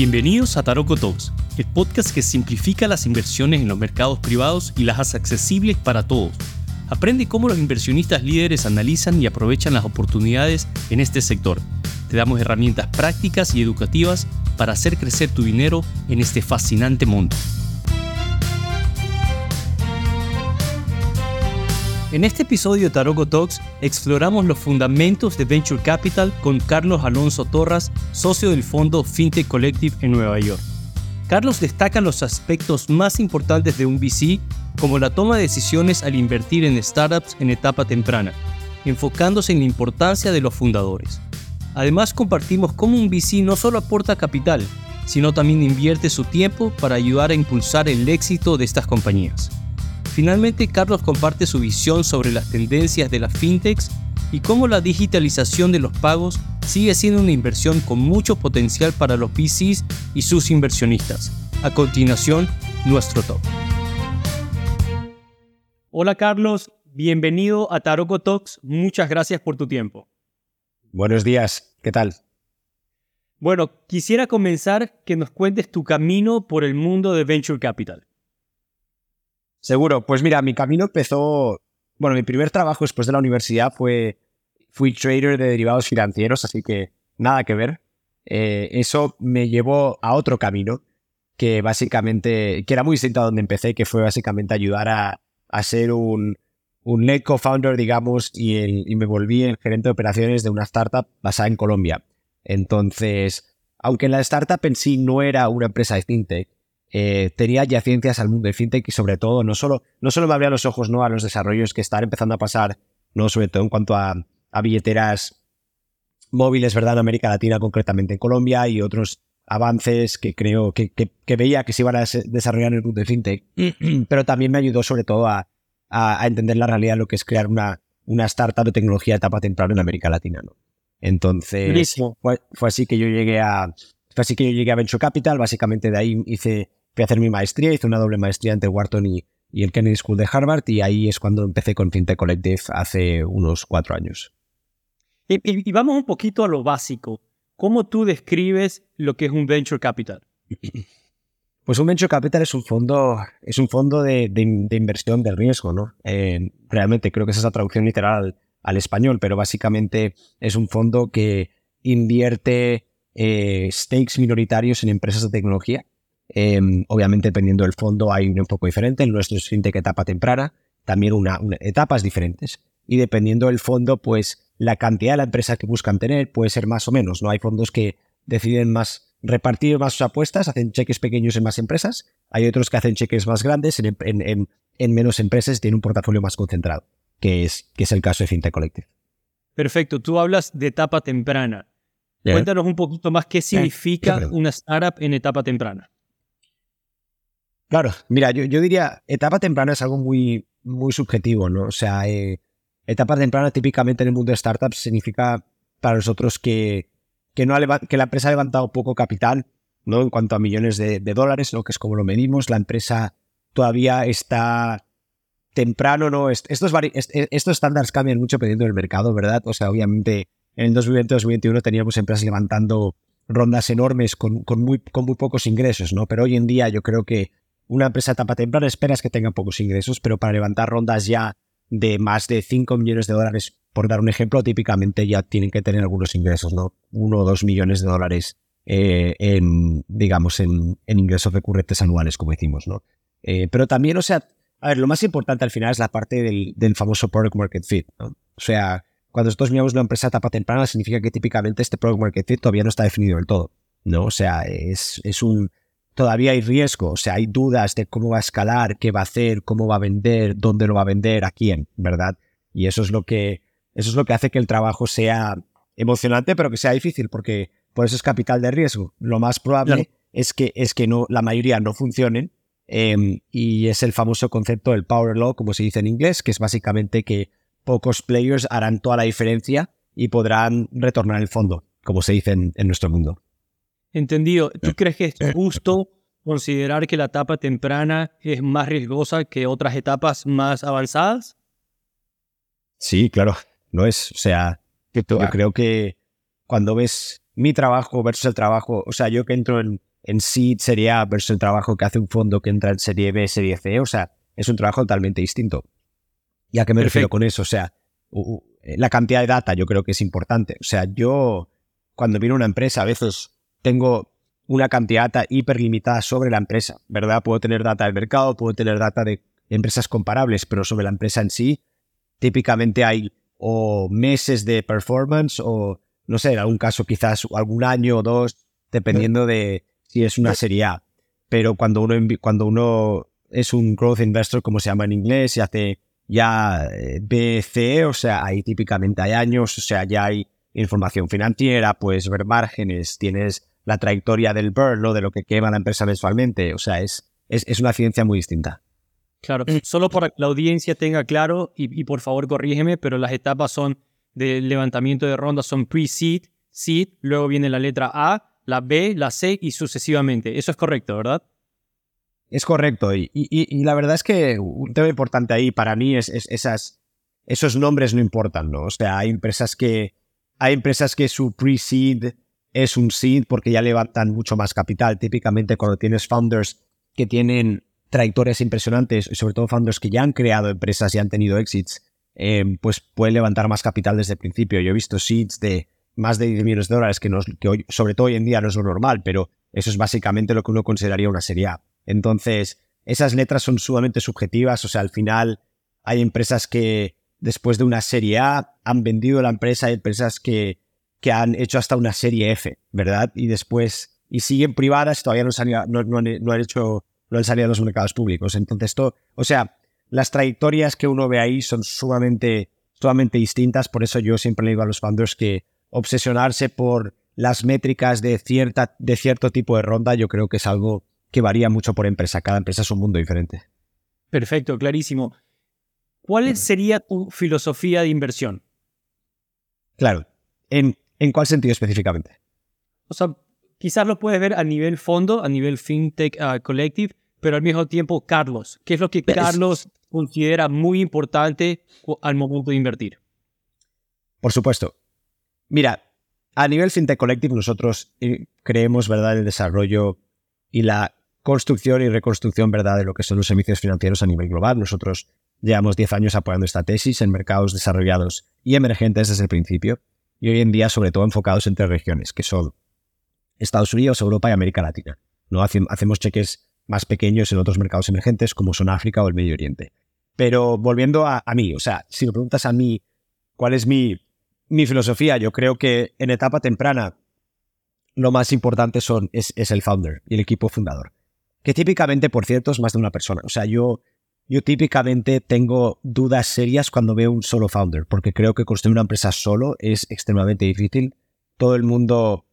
Bienvenidos a Taroko Talks, el podcast que simplifica las inversiones en los mercados privados y las hace accesibles para todos. Aprende cómo los inversionistas líderes analizan y aprovechan las oportunidades en este sector. Te damos herramientas prácticas y educativas para hacer crecer tu dinero en este fascinante mundo. En este episodio de Taroko Talks exploramos los fundamentos de Venture Capital con Carlos Alonso Torras, socio del fondo FinTech Collective en Nueva York. Carlos destaca los aspectos más importantes de un VC, como la toma de decisiones al invertir en startups en etapa temprana, enfocándose en la importancia de los fundadores. Además compartimos cómo un VC no solo aporta capital, sino también invierte su tiempo para ayudar a impulsar el éxito de estas compañías. Finalmente, Carlos comparte su visión sobre las tendencias de las fintechs y cómo la digitalización de los pagos sigue siendo una inversión con mucho potencial para los VCs y sus inversionistas. A continuación, nuestro top. Hola Carlos, bienvenido a Taroko Talks. Muchas gracias por tu tiempo. Buenos días, ¿qué tal? Bueno, quisiera comenzar que nos cuentes tu camino por el mundo de Venture Capital. Seguro, pues mira, mi camino empezó, bueno, mi primer trabajo después de la universidad fue, fui trader de derivados financieros, así que nada que ver. Eh, eso me llevó a otro camino que básicamente, que era muy distinto a donde empecé, que fue básicamente ayudar a, a ser un, un lead co-founder, digamos, y, y me volví el gerente de operaciones de una startup basada en Colombia. Entonces, aunque la startup en sí no era una empresa de fintech, eh, tenía ya ciencias al mundo de fintech y sobre todo no solo, no solo me abría los ojos ¿no? a los desarrollos que están empezando a pasar, no sobre todo en cuanto a, billeteras móviles, ¿verdad? En América Latina, concretamente en Colombia y otros avances que creo que, veía que se iban a desarrollar en el mundo de fintech, pero también me ayudó sobre todo a, entender la realidad de lo que es crear una, una startup de tecnología de etapa temprana en América Latina, ¿no? Entonces, fue, fue, así que yo llegué a, fue así que yo llegué a Venture Capital, básicamente de ahí hice fui a hacer mi maestría, hice una doble maestría entre Wharton y, el Kennedy School de Harvard y ahí es cuando empecé con FinTech Collective hace unos cuatro años. Y, vamos un poquito a lo básico. ¿Cómo tú describes lo que es un Venture Capital? Pues un Venture Capital es un fondo, es un fondo de, inversión de riesgo, ¿no? Eh, realmente creo que esa es la traducción literal al español, pero básicamente es un fondo que invierte eh, stakes minoritarios en empresas de tecnología Em, obviamente, dependiendo del fondo, hay un enfoque diferente. El nuestro es fintech etapa temprana, también una, etapas diferentes. Y dependiendo del fondo, pues la cantidad de la empresa que buscan tener puede ser más o menos. No hay fondos que deciden más repartir más sus apuestas, hacen cheques pequeños en más empresas. Hay otros que hacen cheques más grandes en, en, menos empresas y tienen un portafolio más concentrado, que es, que es el caso de FinTech Collective. Perfecto. Tú hablas de etapa temprana. Cuéntanos un poquito más qué significa una startup en etapa temprana. Claro, mira, yo, yo diría, etapa temprana es algo muy, muy subjetivo, ¿no? O sea, eh, etapa temprana típicamente en el mundo de startups significa para nosotros que, que, no que la empresa ha levantado poco capital, ¿no? En cuanto a millones de, dólares, lo que es como lo medimos, la empresa todavía está temprano, ¿no? Estos, estos estándares cambian mucho dependiendo del mercado, ¿verdad? O sea, obviamente en el 2020-2021 teníamos empresas levantando rondas enormes con, con, muy, con muy pocos ingresos, ¿no? Pero hoy en día yo creo que una empresa etapa temprana esperas que tenga pocos ingresos, pero para levantar rondas ya de más de 5 millones de dólares, por dar un ejemplo, típicamente ya tienen que tener algunos ingresos, ¿no? Uno o dos millones de dólares eh, en, digamos, en, ingresos recurrentes anuales, como decimos, ¿no? Eh, pero también, o sea, a ver, lo más importante al final es la parte del, famoso product market fit, ¿no? O sea, cuando nosotros miramos una empresa etapa temprana, significa que típicamente este product market fit todavía no está definido del todo, ¿no? O sea, es un todavía hay riesgo, o sea, hay dudas de cómo va a escalar, qué va a hacer, cómo va a vender, dónde lo va a vender, a quién, ¿verdad? Y eso es lo que, eso es lo que hace que el trabajo sea emocionante, pero que sea difícil, porque por eso es capital de riesgo. Lo más probable es que, es que no, la mayoría no funcionen, em, y es el famoso concepto del power law, como se dice en inglés, que es básicamente que pocos players harán toda la diferencia y podrán retornar el fondo, como se dice en nuestro mundo. Entendido. ¿Tú crees que es justo considerar que la etapa temprana es más riesgosa que otras etapas más avanzadas? Sí, claro, no es. O sea, yo creo que cuando ves mi trabajo versus el trabajo, o sea, yo que entro en, en seed, serie A versus el trabajo que hace un fondo que entra en serie B, serie C. O sea, es un trabajo totalmente distinto. ¿Y a qué me refiero con eso? O sea, la cantidad de data yo creo que es importante. O sea, yo cuando viene una empresa a veces tengo una cantidad de data hiperlimitada sobre la empresa, ¿verdad? Puedo tener data del mercado, puedo tener data de empresas comparables, pero sobre la empresa en sí, típicamente hay o meses de performance o, no sé, en algún caso quizás algún año o dos, dependiendo de si es una serie A. Pero cuando uno, cuando uno es un growth investor, como se llama en inglés, y hace ya eh, BC, o sea, ahí típicamente hay años, o sea, ya hay información financiera, puedes ver márgenes, tienes la trayectoria del burn, ¿no? De lo que quema la empresa mensualmente, o sea, es, es, una ciencia muy distinta. Claro, solo para que la audiencia tenga claro, y, por favor corrígeme, pero las etapas son de levantamiento de ronda son pre-seed, seed, luego viene la letra A, la B, la C y sucesivamente. Eso es correcto, ¿verdad? Es correcto. Y, y, la verdad es que un tema importante ahí para mí es, esas, esos nombres no importan, ¿no? O sea, hay empresas que, hay empresas que su pre-seed es un seed porque ya levantan mucho más capital. Típicamente cuando tienes founders que tienen trayectorias impresionantes, y sobre todo founders que ya han creado empresas y han tenido exits, eh, pues pueden levantar más capital desde el principio. Yo he visto seeds de más de 10 millones de dólares, que, que hoy, sobre todo hoy en día no es lo normal, pero eso es básicamente lo que uno consideraría una serie A. Entonces, esas letras son sumamente subjetivas, o sea, al final hay empresas que después de una serie A han vendido la empresa, hay empresas que, que han hecho hasta una serie F, ¿verdad? Y después, y siguen privadas, todavía no, han, no, han, hecho, no han salido a los mercados públicos. Entonces, todo, o sea, las trayectorias que uno ve ahí son sumamente, sumamente distintas, por eso yo siempre le digo a los founders que obsesionarse por las métricas de, cierta, de cierto tipo de ronda, yo creo que es algo que varía mucho por empresa. Cada empresa es un mundo diferente. Perfecto, clarísimo. ¿Cuál sería tu filosofía de inversión? Claro. ¿En, en cuál sentido específicamente? O sea, quizás lo puedes ver a nivel fondo, a nivel fintech uh, collective, pero al mismo tiempo, Carlos, ¿qué es lo que Carlos considera muy importante al momento de invertir? Por supuesto. Mira, a nivel fintech collective nosotros eh, creemos, ¿verdad?, el desarrollo y la construcción y reconstrucción ¿verdad? de lo que son los servicios financieros a nivel global. Nosotros llevamos 10 años apoyando esta tesis en mercados desarrollados y emergentes desde el principio y hoy en día sobre todo enfocados en tres regiones, que son Estados Unidos, Europa y América Latina. ¿no? Hacemos cheques más pequeños en otros mercados emergentes como son África o el Medio Oriente. Pero volviendo a, mí, o sea, si me preguntas a mí cuál es mi, mi filosofía, yo creo que en etapa temprana lo más importante son, es, es el founder y el equipo fundador que típicamente, por cierto, es más de una persona. O sea, yo, yo típicamente tengo dudas serias cuando veo un solo founder, porque creo que construir una empresa solo es extremadamente difícil. Todo el mundo,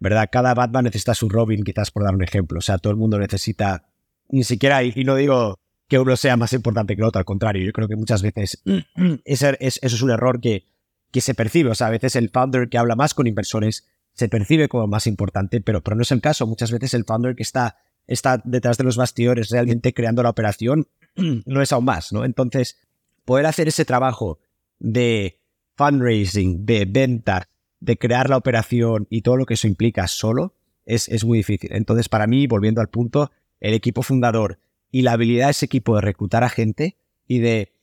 ¿verdad? Cada Batman necesita su Robin, quizás por dar un ejemplo. O sea, todo el mundo necesita, ni siquiera, y no digo que uno sea más importante que el otro, al contrario, yo creo que muchas veces ese, es, eso es un error que, que se percibe. O sea, a veces el founder que habla más con inversores se percibe como más importante, pero, pero no es el caso. Muchas veces el founder que está está detrás de los bastidores realmente creando la operación, no es aún más, ¿no? Entonces, poder hacer ese trabajo de fundraising, de venta, de crear la operación y todo lo que eso implica solo, es, es muy difícil. Entonces, para mí, volviendo al punto, el equipo fundador y la habilidad de ese equipo de reclutar a gente y de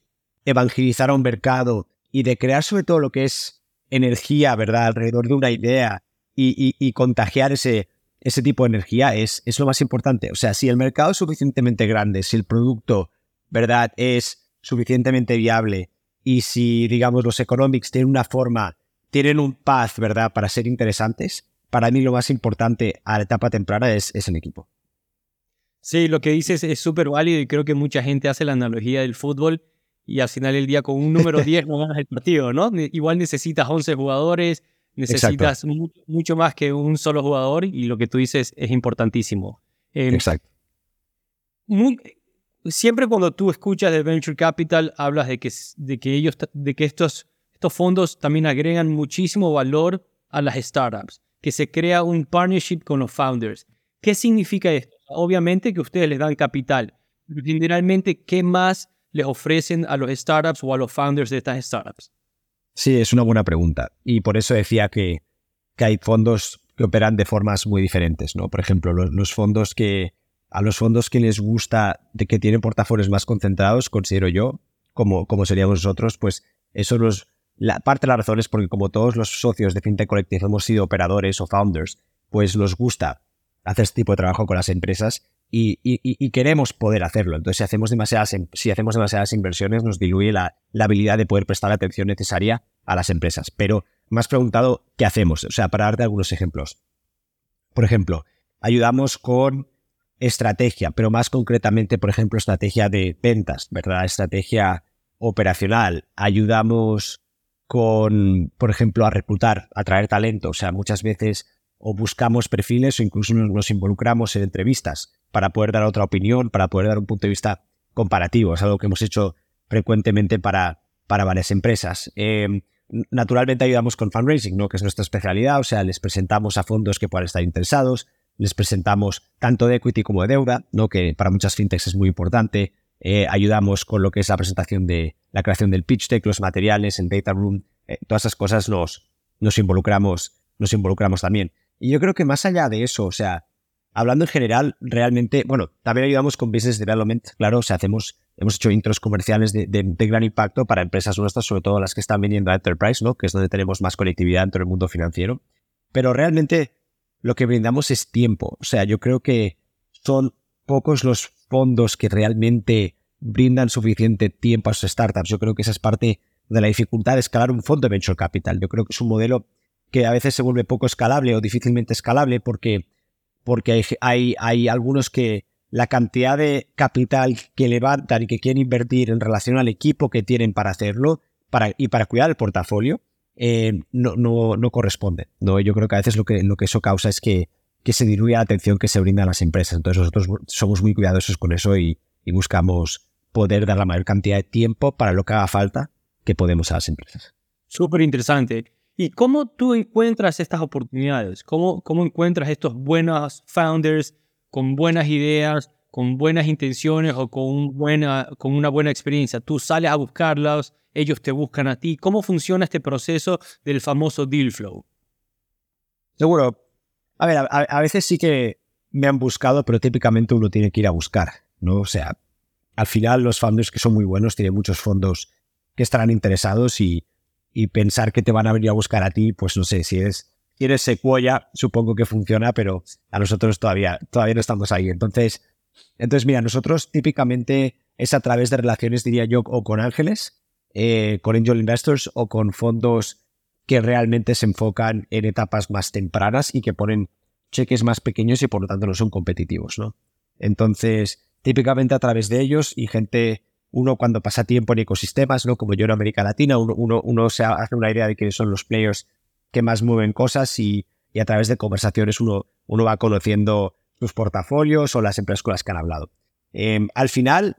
evangelizar a un mercado y de crear sobre todo lo que es energía, ¿verdad?, alrededor de una idea y, y contagiar ese, ese tipo de energía es, es lo más importante. O sea, si el mercado es suficientemente grande, si el producto, ¿verdad?, es suficientemente viable y si, digamos, los economics tienen una forma, tienen un path, ¿verdad?, para ser interesantes, para mí lo más importante a la etapa temprana es, es el equipo. Sí, lo que dices es súper válido y creo que mucha gente hace la analogía del fútbol y al final del día con un número 10 no ganas el partido, ¿no? Igual necesitas 11 jugadores, Necesitas mucho más que un solo jugador y lo que tú dices es importantísimo. Em, Exacto. siempre cuando tú escuchas de Venture Capital hablas de que, de que, ellos, de que estos, estos fondos también agregan muchísimo valor a las startups, que se crea un partnership con los founders. ¿Qué significa esto? Obviamente que ustedes les dan capital, generalmente, ¿qué más les ofrecen a los startups o a los founders de estas startups? Sí, es una buena pregunta. Y por eso decía que, que hay fondos que operan de formas muy diferentes, ¿no? Por ejemplo, los, fondos que a los fondos que les gusta de que tienen portafolios más concentrados, considero yo, como, como seríamos nosotros, pues eso nos, la parte de la razón es porque como todos los socios de FinTech Collective hemos sido operadores o founders, pues nos gusta hacer este tipo de trabajo con las empresas y, queremos poder hacerlo. Entonces, si hacemos demasiadas, si hacemos demasiadas inversiones, nos diluye la, habilidad de poder prestar la atención necesaria a las empresas. Pero me has preguntado qué hacemos, o sea, para darte algunos ejemplos. Por ejemplo, ayudamos con estrategia, pero más concretamente, por ejemplo, estrategia de ventas, ¿verdad? Estrategia operacional. Ayudamos con, por ejemplo, a reclutar, a traer talento. O sea, muchas veces o buscamos perfiles o incluso nos, involucramos en entrevistas para poder dar otra opinión, para poder dar un punto de vista comparativo. Es algo que hemos hecho frecuentemente para, para varias empresas. Em, naturalmente ayudamos con fundraising, ¿no? que es nuestra especialidad, o sea, les presentamos a fondos que puedan estar interesados, les presentamos tanto de equity como de deuda, ¿no? que para muchas fintechs es muy importante. Eh, ayudamos con lo que es la presentación de la creación del pitch deck, los materiales, el data room, eh, todas esas cosas nos, nos, involucramos, nos involucramos también. Y yo creo que más allá de eso, o sea, hablando en general, realmente, bueno, también ayudamos con business development, claro, o sea, hacemos, hemos hecho intros comerciales de, gran impacto para empresas nuestras, sobre todo las que están vendiendo a enterprise, ¿no? Que es donde tenemos más conectividad en todo el mundo financiero. Pero realmente lo que brindamos es tiempo. O sea, yo creo que son pocos los fondos que realmente brindan suficiente tiempo a sus startups. Yo creo que esa es parte de la dificultad de escalar un fondo de venture capital. Yo creo que es un modelo que a veces se vuelve poco escalable o difícilmente escalable porque, porque hay, hay, algunos que la cantidad de capital que levantan y que quieren invertir en relación al equipo que tienen para hacerlo y para cuidar el portafolio eh, no, no, no, corresponde. ¿no? Yo creo que a veces lo que, lo que eso causa es que, que se diluya la atención que se brinda a las empresas. Entonces nosotros somos muy cuidadosos con eso y, y buscamos poder dar la mayor cantidad de tiempo para lo que haga falta que podemos a las empresas. Súper interesante. ¿Y cómo tú encuentras estas oportunidades? ¿Cómo, ¿Cómo encuentras estos buenos founders con buenas ideas, con buenas intenciones o con, buena, con una buena experiencia? Tú sales a buscarlos, ellos te buscan a ti. ¿Cómo funciona este proceso del famoso deal flow? Seguro. A ver, a, veces sí que me han buscado, pero típicamente uno tiene que ir a buscar, ¿no? O sea, al final los founders que son muy buenos tienen muchos fondos que estarán interesados y y pensar que te van a venir a buscar a ti, pues no sé, si eres, si eres Sequoia, supongo que funciona, pero a nosotros todavía, todavía no estamos ahí. Entonces, entonces, mira, nosotros típicamente es a través de relaciones, diría yo, o con ángeles, eh, con angel investors o con fondos que realmente se enfocan en etapas más tempranas y que ponen cheques más pequeños y por lo tanto no son competitivos, ¿no? Entonces, típicamente a través de ellos y gente uno cuando pasa tiempo en ecosistemas, ¿no? Como yo en América Latina, uno, se hace una idea de quiénes son los players que más mueven cosas y, a través de conversaciones uno, uno va conociendo sus portafolios o las empresas con las que han hablado. Em, al final,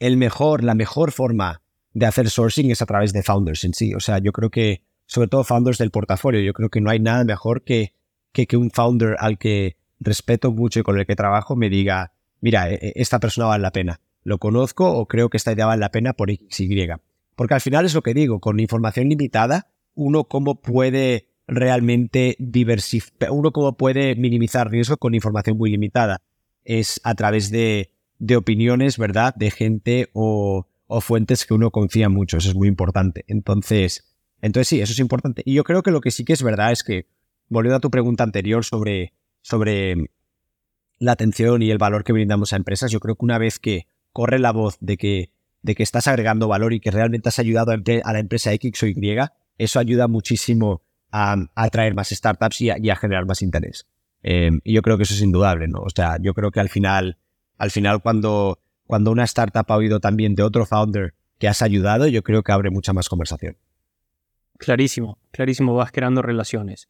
el mejor, la mejor forma de hacer sourcing es a través de founders en sí. O sea, yo creo que, sobre todo founders del portafolio, yo creo que no hay nada mejor que, que, que un founder al que respeto mucho y con el que trabajo me diga, mira, e, e, esta persona vale la pena lo conozco o creo que esta idea vale la pena por X, Y. Porque al final es lo que digo, con información limitada, uno cómo puede realmente diversificar, uno cómo puede minimizar riesgo con información muy limitada. Es a través de, de opiniones, ¿verdad? De gente o, o, fuentes que uno confía mucho. Eso es muy importante. Entonces, entonces sí, eso es importante. Y yo creo que lo que sí que es verdad es que, volviendo a tu pregunta anterior sobre, sobre la atención y el valor que brindamos a empresas, yo creo que una vez que corre la voz de que, de que estás agregando valor y que realmente has ayudado a, la empresa X o Y, eso ayuda muchísimo a, atraer más startups y a, generar más interés. Em, y yo creo que eso es indudable, ¿no? O sea, yo creo que al final, al final cuando, cuando una startup ha oído también de otro founder que has ayudado, yo creo que abre mucha más conversación. Clarísimo, clarísimo, vas creando relaciones.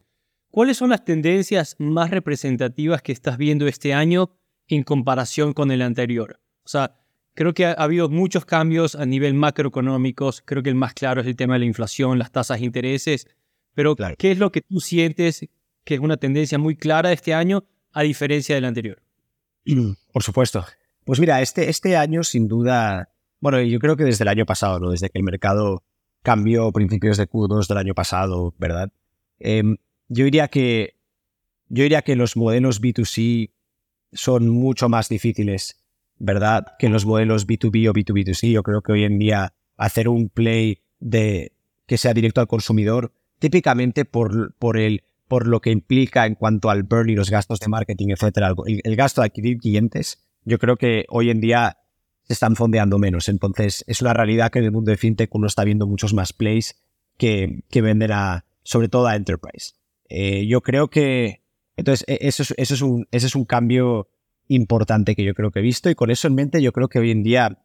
¿Cuáles son las tendencias más representativas que estás viendo este año en comparación con el anterior? O sea, Creo que ha, habido muchos cambios a nivel macroeconómicos. Creo que el más claro es el tema de la inflación, las tasas de intereses. Pero, ¿qué es lo que tú sientes que es una tendencia muy clara de este año a diferencia del anterior? Por supuesto. Pues mira, este, este año sin duda, bueno, yo creo que desde el año pasado, ¿no? desde que el mercado cambió principios de Q2 del año pasado, ¿verdad? Em, yo diría que yo diría que los modelos B2C son mucho más difíciles, ¿verdad? Que los modelos B2B o B2B2C. Yo creo que hoy en día hacer un play de que sea directo al consumidor, típicamente por, por, el, por lo que implica en cuanto al burn y los gastos de marketing, etcétera, el, gasto de adquirir clientes, yo creo que hoy en día se están fondeando menos. Entonces, es una realidad que en el mundo de fintech uno está viendo muchos más plays que, que venden a, sobre todo a enterprise. Eh, yo creo que, entonces, e, eso es, eso es un, ese es un cambio importante que yo creo que he visto y con eso en mente yo creo que hoy en día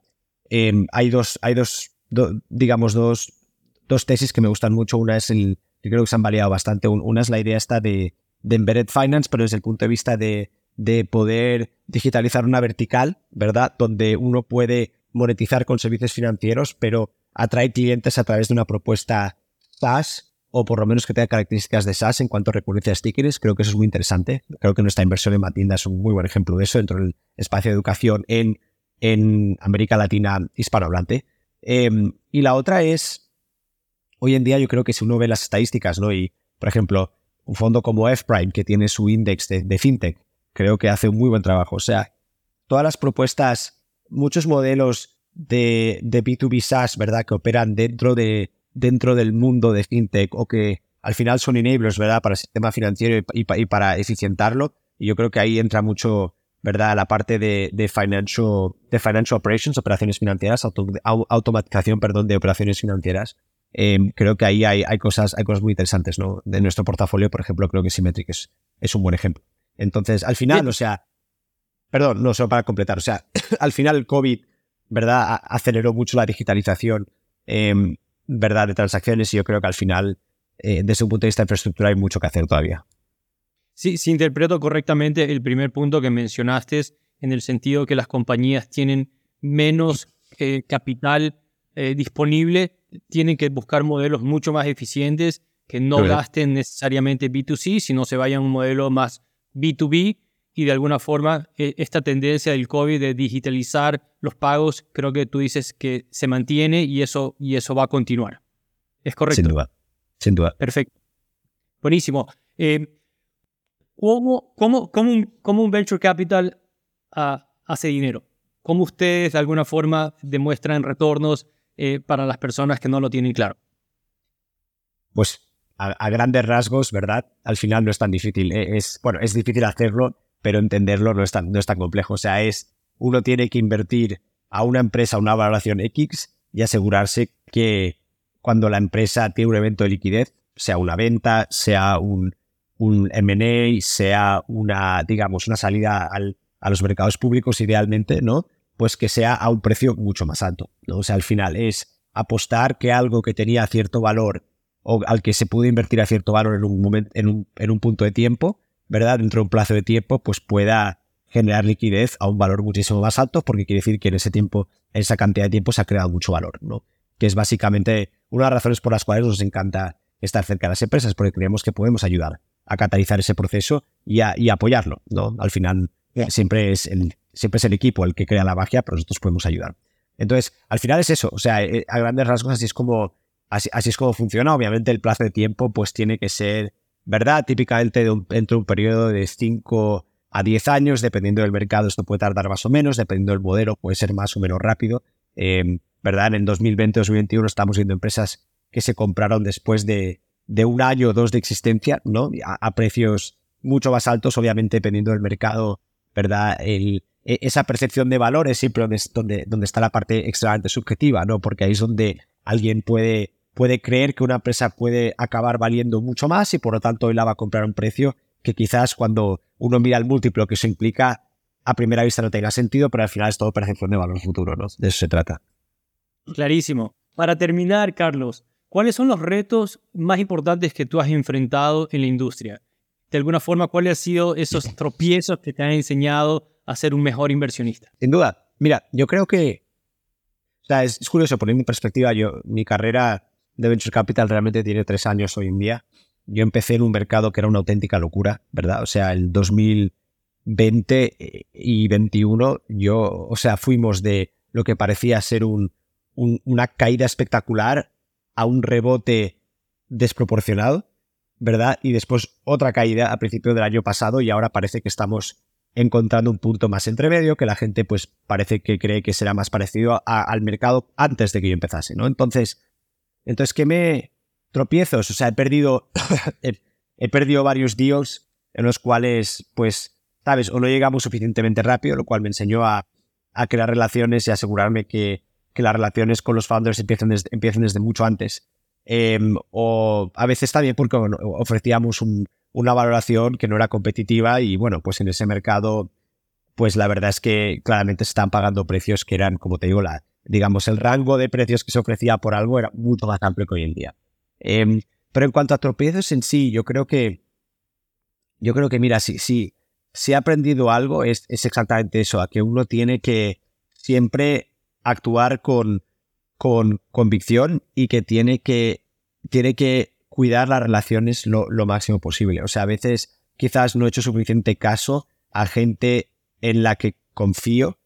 em, hay dos, hay dos, digamos, dos, dos tesis que me gustan mucho. Una es el, yo creo que se han variado bastante. Una es la idea esta de, de embedded finance, pero desde el punto de vista de, de poder digitalizar una vertical, ¿verdad? Donde uno puede monetizar con servicios financieros, pero atrae clientes a través de una propuesta SaaS o por lo menos que tenga características de SaaS en cuanto a recurrencia de stickers. Creo que eso es muy interesante. Creo que nuestra inversión en Matinda es un muy buen ejemplo de eso dentro del espacio de educación en, en América Latina hispanohablante. Em, y la otra es, hoy en día yo creo que si uno ve las estadísticas, ¿no? Y, por ejemplo, un fondo como F-Prime, que tiene su index de, fintech, creo que hace un muy buen trabajo. O sea, todas las propuestas, muchos modelos de, de B2B SaaS, ¿verdad? Que operan dentro de, dentro del mundo de fintech o que al final son enablers, ¿verdad? Para el sistema financiero y, para eficientarlo. Y yo creo que ahí entra mucho, ¿verdad? La parte de, de, financial, de financial operations, operaciones financieras, automatización, perdón, de operaciones financieras. Em, creo que ahí hay, hay, cosas, hay cosas muy interesantes, ¿no? De nuestro portafolio, por ejemplo, creo que Symmetric es, es un buen ejemplo. Entonces, al final, o sea, perdón, no, solo para completar, o sea, al final el COVID, ¿verdad? Aceleró mucho la digitalización eh, verdad de transacciones y yo creo que al final, eh, desde un punto de vista de infraestructura, hay mucho que hacer todavía. Sí, si interpreto correctamente el primer punto que mencionaste, en el sentido que las compañías tienen menos eh, capital eh, disponible, tienen que buscar modelos mucho más eficientes que no gasten necesariamente B2C, sino se vayan a un modelo más B2B y de alguna forma e, esta tendencia del COVID de digitalizar los pagos, creo que tú dices que se mantiene y eso, y eso va a continuar. ¿Es correcto? Sin duda, sin duda. Perfecto. Buenísimo. Eh, ¿cómo, cómo, cómo, un, ¿Cómo un venture capital ah, hace dinero? ¿Cómo ustedes de alguna forma demuestran retornos eh, para las personas que no lo tienen claro? Pues a, a, grandes rasgos, ¿verdad? Al final no es tan difícil. Es, bueno, es difícil hacerlo, pero entenderlo no es tan, no es tan complejo. O sea, es uno tiene que invertir a una empresa una valoración X y asegurarse que cuando la empresa tiene un evento de liquidez, sea una venta, sea un, un M&A, sea una, digamos, una salida al, a los mercados públicos idealmente, ¿no? Pues que sea a un precio mucho más alto, ¿no? O sea, al final es apostar que algo que tenía cierto valor o al que se pudo invertir a cierto valor en un, momento, en un, en un punto de tiempo, ¿verdad? Dentro de un plazo de tiempo, pues pueda generar liquidez a un valor muchísimo más alto, porque quiere decir que en ese tiempo, en esa cantidad de tiempo, se ha creado mucho valor, ¿no? Que es básicamente una de las razones por las cuales nos encanta estar cerca de las empresas, porque creemos que podemos ayudar a catalizar ese proceso y, a, apoyarlo, ¿no? Al final, siempre es, el, siempre es el equipo el que crea la magia, pero nosotros podemos ayudar. Entonces, al final es eso, o sea, eh, a grandes rasgos así es como, así, así es como funciona. Obviamente el plazo de tiempo pues tiene que ser ¿verdad? Típicamente entre un periodo de 5 a 10 años, dependiendo del mercado, esto puede tardar más o menos, dependiendo del modelo, puede ser más o menos rápido. Em, ¿Verdad? En 2020-2021 estamos viendo empresas que se compraron después de, de un año o dos de existencia, ¿no? A, precios mucho más altos, obviamente, dependiendo del mercado, ¿verdad? E, esa percepción de valor es siempre donde, donde, está la parte extremadamente subjetiva, ¿no? Porque ahí es donde alguien puede puede creer que una empresa puede acabar valiendo mucho más y por lo tanto él la va a comprar a un precio que quizás cuando uno mira el múltiplo que eso implica, a primera vista no tenga sentido, pero al final es todo percepción de valor futuro, ¿no? De eso se trata. Clarísimo. Para terminar, Carlos, ¿cuáles son los retos más importantes que tú has enfrentado en la industria? De alguna forma, ¿cuáles han sido esos tropiezos que te han enseñado a ser un mejor inversionista? Sin duda. Mira, yo creo que, o sea, es, curioso poner mi perspectiva. Yo, mi carrera de Venture Capital realmente tiene tres años hoy en día. Yo empecé en un mercado que era una auténtica locura, ¿verdad? O sea, el 2020 y 2021, yo, o sea, fuimos de lo que parecía ser un, una caída espectacular a un rebote desproporcionado, ¿verdad? Y después otra caída a principio del año pasado y ahora parece que estamos encontrando un punto más entremedio que la gente pues parece que cree que será más parecido al mercado antes de que yo empezase, ¿no? Entonces, entonces ¿qué me tropiezos? O sea, he perdido, he, perdido varios deals en los cuales pues, sabes, o no llegamos suficientemente rápido, lo cual me enseñó a, crear relaciones y asegurarme que, que, las relaciones con los founders empiecen desde, empiecen desde mucho antes. Em, o a veces también porque ofrecíamos una valoración que no era competitiva y bueno, pues en ese mercado, pues la verdad es que claramente están pagando precios que eran, como te digo, la, digamos, el rango de precios que se ofrecía por algo era mucho más amplio que hoy en día. Em, pero en cuanto a tropiezos en sí, yo creo que, yo creo que, mira, si, si, si he aprendido algo es, es exactamente eso, a que uno tiene que siempre actuar con, con convicción y que tiene que, tiene que cuidar las relaciones lo, máximo posible. O sea, a veces quizás no he hecho suficiente caso a gente en la que confío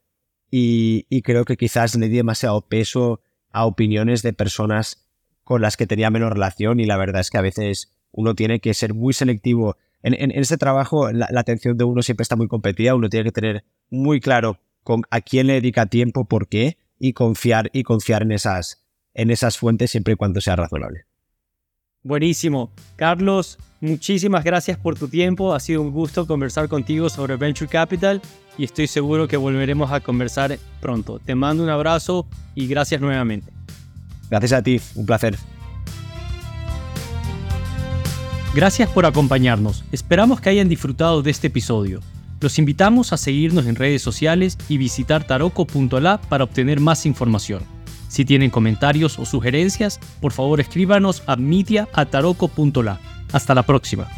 y, creo que quizás le di demasiado peso a opiniones de personas con las que tenía menos relación y la verdad es que a veces uno tiene que ser muy selectivo. En, en, este trabajo la, la, atención de uno siempre está muy competida, uno tiene que tener muy claro con a quién le dedica tiempo, por qué y confiar y confiar en esas, en esas fuentes siempre y cuando sea razonable. Buenísimo. Carlos, muchísimas gracias por tu tiempo. Ha sido un gusto conversar contigo sobre Venture Capital y estoy seguro que volveremos a conversar pronto. Te mando un abrazo y gracias nuevamente. Gracias a ti, un placer. Gracias por acompañarnos. Esperamos que hayan disfrutado de este episodio. Los invitamos a seguirnos en redes sociales y visitar taroco.la para obtener más información. Si tienen comentarios o sugerencias, por favor escríbanos a media.taroco.la. Hasta la próxima.